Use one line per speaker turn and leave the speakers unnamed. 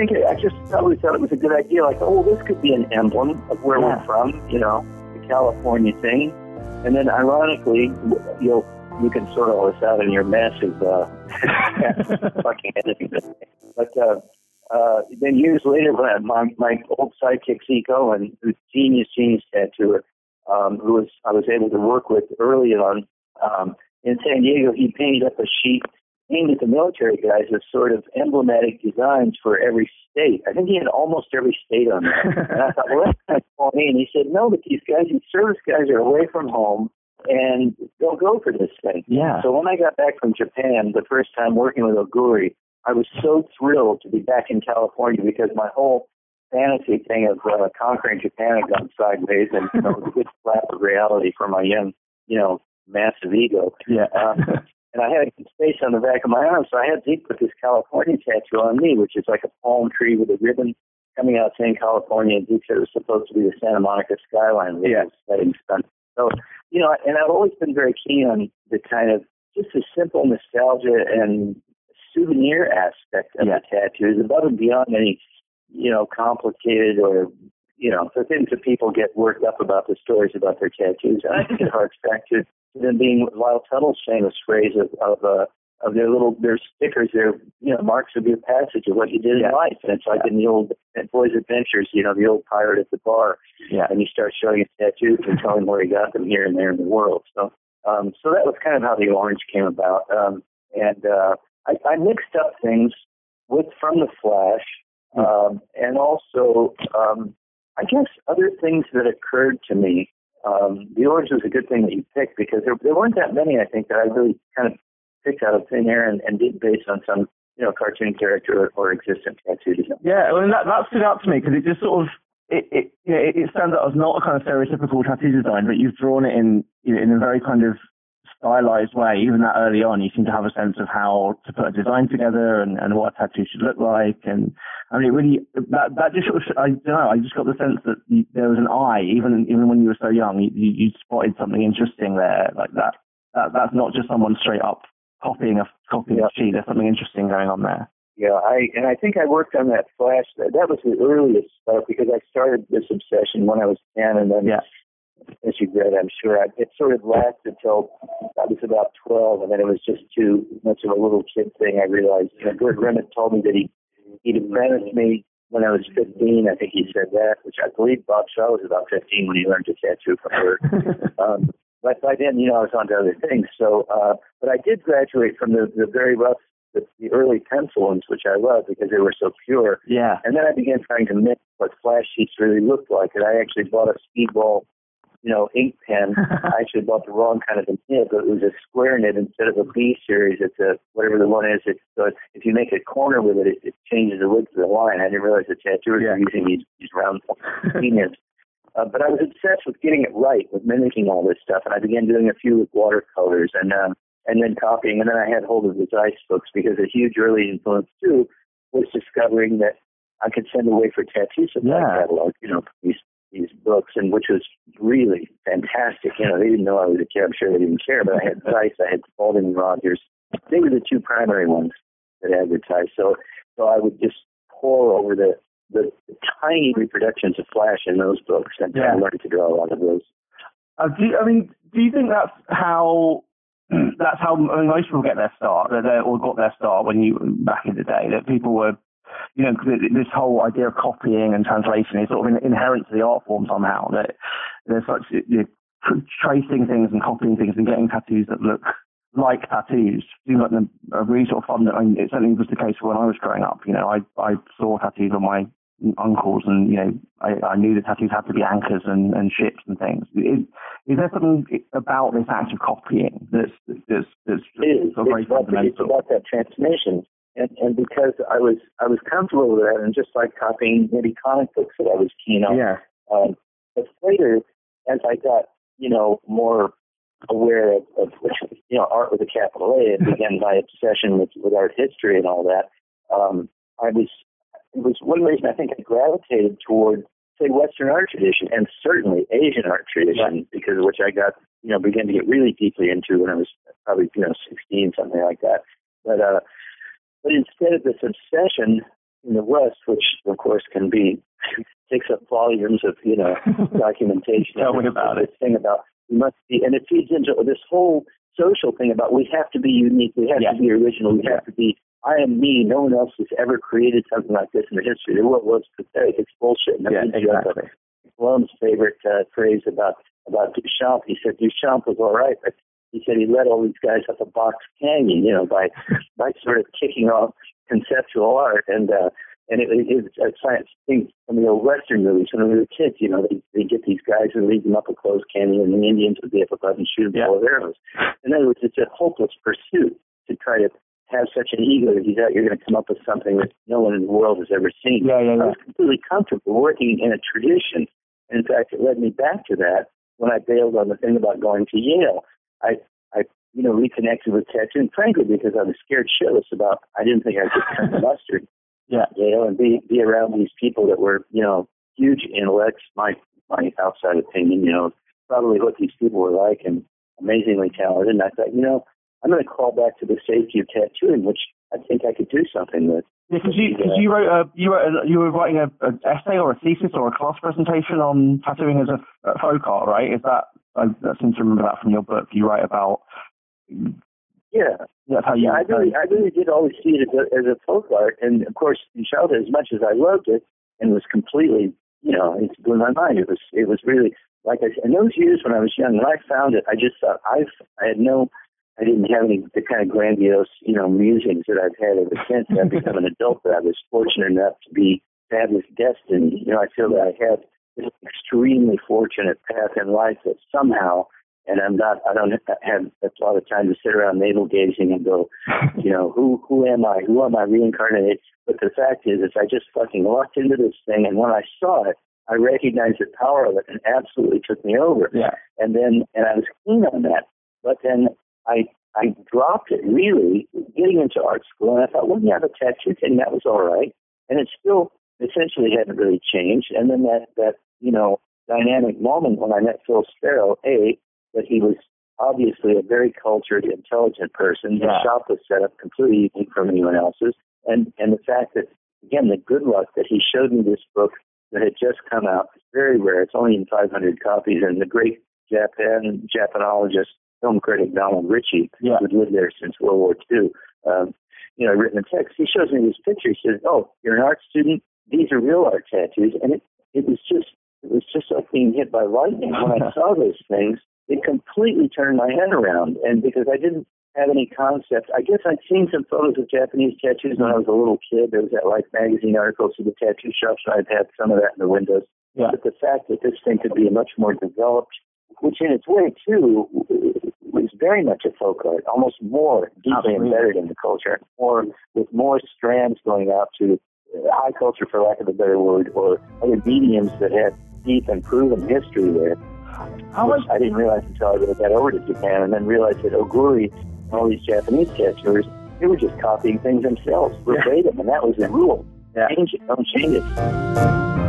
Think it, I just always thought it was a good idea. Like, oh, this could be an emblem of where
Yeah.
we're from. You know, the California thing. And then, ironically, you'll you can sort all this out in your massive uh, fucking editing. But uh, uh, then years later, when I, my my old sidekick Zeke Owen, who's genius, genius tattooer, um, who was I was able to work with early on um, in San Diego, he painted up a sheet aimed at the military guys as sort of emblematic designs for every state. I think he had almost every state on there. and I thought, well, that's kind of funny. And he said, no, but these guys, these service guys are away from home and they'll go for this thing.
Yeah.
So when I got back from Japan the first time working with Oguri, I was so thrilled to be back in California because my whole fantasy thing of uh, conquering Japan had gone sideways, and you know, it was a good slap of reality for my young, you know, massive ego.
Yeah.
Um, and I had space on the back of my arm, so I had Zeke put this California tattoo on me, which is like a palm tree with a ribbon coming out saying California. And Zeke said it was supposed to be the Santa Monica skyline. Which
Yeah.
was setting. So, you know, and I've always been very keen on the kind of just the simple nostalgia and souvenir aspect of
Yeah.
the tattoos above and beyond any, you know, complicated or, you know, the things that people get worked up about the stories about their tattoos. And I think it harks back to them being with Lyle Tuttle's famous phrase of, of, uh, of their little, their stickers, their, you know, marks of your passage of what you did
Yeah.
in life. And it's like in the old Boys Adventures, you know, the old pirate at the bar
yeah.
and you start showing his tattoos and telling where he got them here and there in the world. So, um, so that was kind of how the orange came about. Um, and uh, I, I mixed up things with from the Flash, um, and also um, I guess other things that occurred to me. Um, the orange was a good thing that you picked because there, there weren't that many. I think that I really kind of picked out of thin air and, and did based on some you know cartoon character or, or existent tattoo.
Yeah, well, and that, that stood out to me because it just sort of it it it stands out as not a kind of stereotypical tattoo design, but you've drawn it in you know, in a very kind of stylized way. Even that early on, you seem to have a sense of how to put a design together and, and what a tattoo should look like. And I mean, it really that that just sort of I don't know. I just got the sense that you, there was an eye, even even when you were so young, you, you, you spotted something interesting there, like that. That that's not just someone straight up copying a copying
Yeah.
a sheet. There's something interesting going on there.
Yeah, I and I think I worked on that flash. That, that was the earliest stuff because I started this obsession when I was ten, and then
Yeah.
As you read, I'm sure I, it sort of lasted till I was about twelve, and then it was just too much of a little kid thing. I realized. You know, Bert Grimm told me that he he'd apprenticed me when I was 15. I think he said that, which I believe Bob Shaw was about 15 when he learned to tattoo from her. um, but by then, you know, I was on to other things. So, uh, but I did graduate from the, the very rough, the, the early pencil ones, which I loved because they were so pure.
yeah.
And then I began trying to mimic what flash sheets really looked like. And I actually bought a speedball, you know, ink pen. I actually bought the wrong kind of a nib. It was a square nib instead of a B series. It's a whatever the one is. It's so if you make a corner with it, it, it changes the width of the line. I didn't realize the tattooers
Yeah.
were using these these round B nibs. Uh, but I was obsessed with getting it right, with mimicking all this stuff, and I began doing a few with watercolors and um, and then copying. And then I had hold of the Zeis books because a huge early influence too was discovering that I could send away for tattoo supply
Yeah.
catalog, you know, these these books, and which was really fantastic. You know, they didn't know I was a kid. I'm sure they didn't care, but I had Zeis, I had Spaulding and Rogers. They were the two primary ones that advertised. So, so I would just pore over the the tiny reproductions of Flash in those books, and
Yeah.
I learned to draw a lot of those.
Uh, do you, I mean, do you think that's how that's how I mean, most people get their start, that they or got their start when you back in the day that people were, you know, this whole idea of copying and translation is sort of inherent to the art form somehow. That there's such you know, tracing things and copying things and getting tattoos that look like tattoos seem like the- a really sort of fun. I mean, it certainly was the case when I was growing up. You know, I I saw tattoos on my uncles, and you know, I, I knew that tattoos had to be anchors and, and ships and things. Is, is there something about this act of copying that's that's that's
It is.
sort of very
It's about, it's about that transmission. And, and because I was I was comfortable with that, and just like copying maybe comic books that I was keen on.
Yeah,
Um, but later, as I got you know more aware of, of you know art with a capital A, and began my obsession with with art history and all that, um, I was it was one reason I think I gravitated toward say Western art tradition and certainly Asian art tradition because of which I got you know began to get really deeply into when I was probably you know 16 something like that. But uh, but instead of this obsession in the West, which of course can be takes up volumes of you know documentation.
Tell me about
this thing about we must be, and it feeds into this whole social thing about we have to be unique, we have
Yeah.
to be original, we have to be. I am me. No one else has ever created something like this in the history. The world was pathetic. It's bullshit. And
Yeah,
I think that's
exactly.
Bloom's favorite uh, phrase about about Duchamp. He said Duchamp was all right, but he said he led all these guys up a box canyon, you know, by by sort of kicking off conceptual art and uh, and it, it, it's a science thing from the old Western movies when we were kids. You know, they they get these guys and lead them up a closed canyon, and the Indians would be up above and shoot them
Yeah.
of arrows. In other words, it's a hopeless pursuit to try to have such an ego that you thought you're going to come up with something that no one in the world has ever seen.
Yeah, yeah,
I was completely comfortable working in a tradition. In fact, it led me back to that when I bailed on the thing about going to Yale. I, I, you know, reconnected with tattooing, frankly, because I was scared shitless about. I didn't think I could turn the mustard.
Yeah.
at Yale and be be around these people that were, you know, huge intellects. My my outside opinion, you know, probably what these people were like and amazingly talented. And I thought, you know, I'm going to call back to the safety of tattooing, which I think I could do something with.
Yeah, because you, uh, cause you wrote a, you wrote a, you were writing a, a essay or a thesis or a class presentation on tattooing as a, a folk art, right? Is that I, I seem to remember that from your book. You write about
Yeah,
that's how you.
Yeah, I really, I really did always see it as a, as a folk art, and of course, in childhood, as much as I loved it, and was completely, you know, it blew my mind. It was, it was really, like I said, in those years when I was young, when I found it, I just thought I've, I had no, I didn't have any the kind of grandiose, you know, musings that I've had ever since I've become an adult. But I was fortunate enough to be to have this destiny. You know, I feel that I had this extremely fortunate path in life that somehow and I'm not I don't have a lot of time to sit around navel gazing and go, you know, who who am I? Who am I reincarnated? But the fact is is I just fucking walked into this thing and when I saw it, I recognized the power of it and absolutely took me over.
Yeah.
And then and I was keen on that. But then I I dropped it really getting into art school and I thought, well yeah, the tattoo thing, that was all right. And it's still essentially hadn't really changed. And then that that, you know, dynamic moment when I met Phil Sparrow, A, that he was obviously a very cultured, intelligent person. His
Yeah.
shop was set up completely unique from anyone else's. And and the fact that again the good luck that he showed me this book that had just come out. It's very rare. It's only in 500 copies. And the great Japan Japanologist, film critic Donald Richie,
Yeah.
who'd lived there since World War II, um, you know, written a text. He shows me this picture. He says, "Oh, you're an art student. These are real art tattoos." And it it was just it was just like being hit by lightning when I saw those things. It completely turned my head around, and because I didn't have any concept, I guess I'd seen some photos of Japanese tattoos when I was a little kid. There was that Life magazine articles of the tattoo shops, and I'd had some of that in the windows.
Yeah.
But the fact that this thing could be much more developed, which in its way too was very much a folk art, almost more deeply
Absolutely.
embedded in the culture, or with more strands going out to high culture, for lack of a better word, or other mediums that had deep and proven history there.
How much?
I didn't realize until I really got over to Japan, and then realized that Oguri and all these Japanese tattooers, they were just copying things themselves verbatim, and that was the rule.
Yeah.
Change it, don't change it.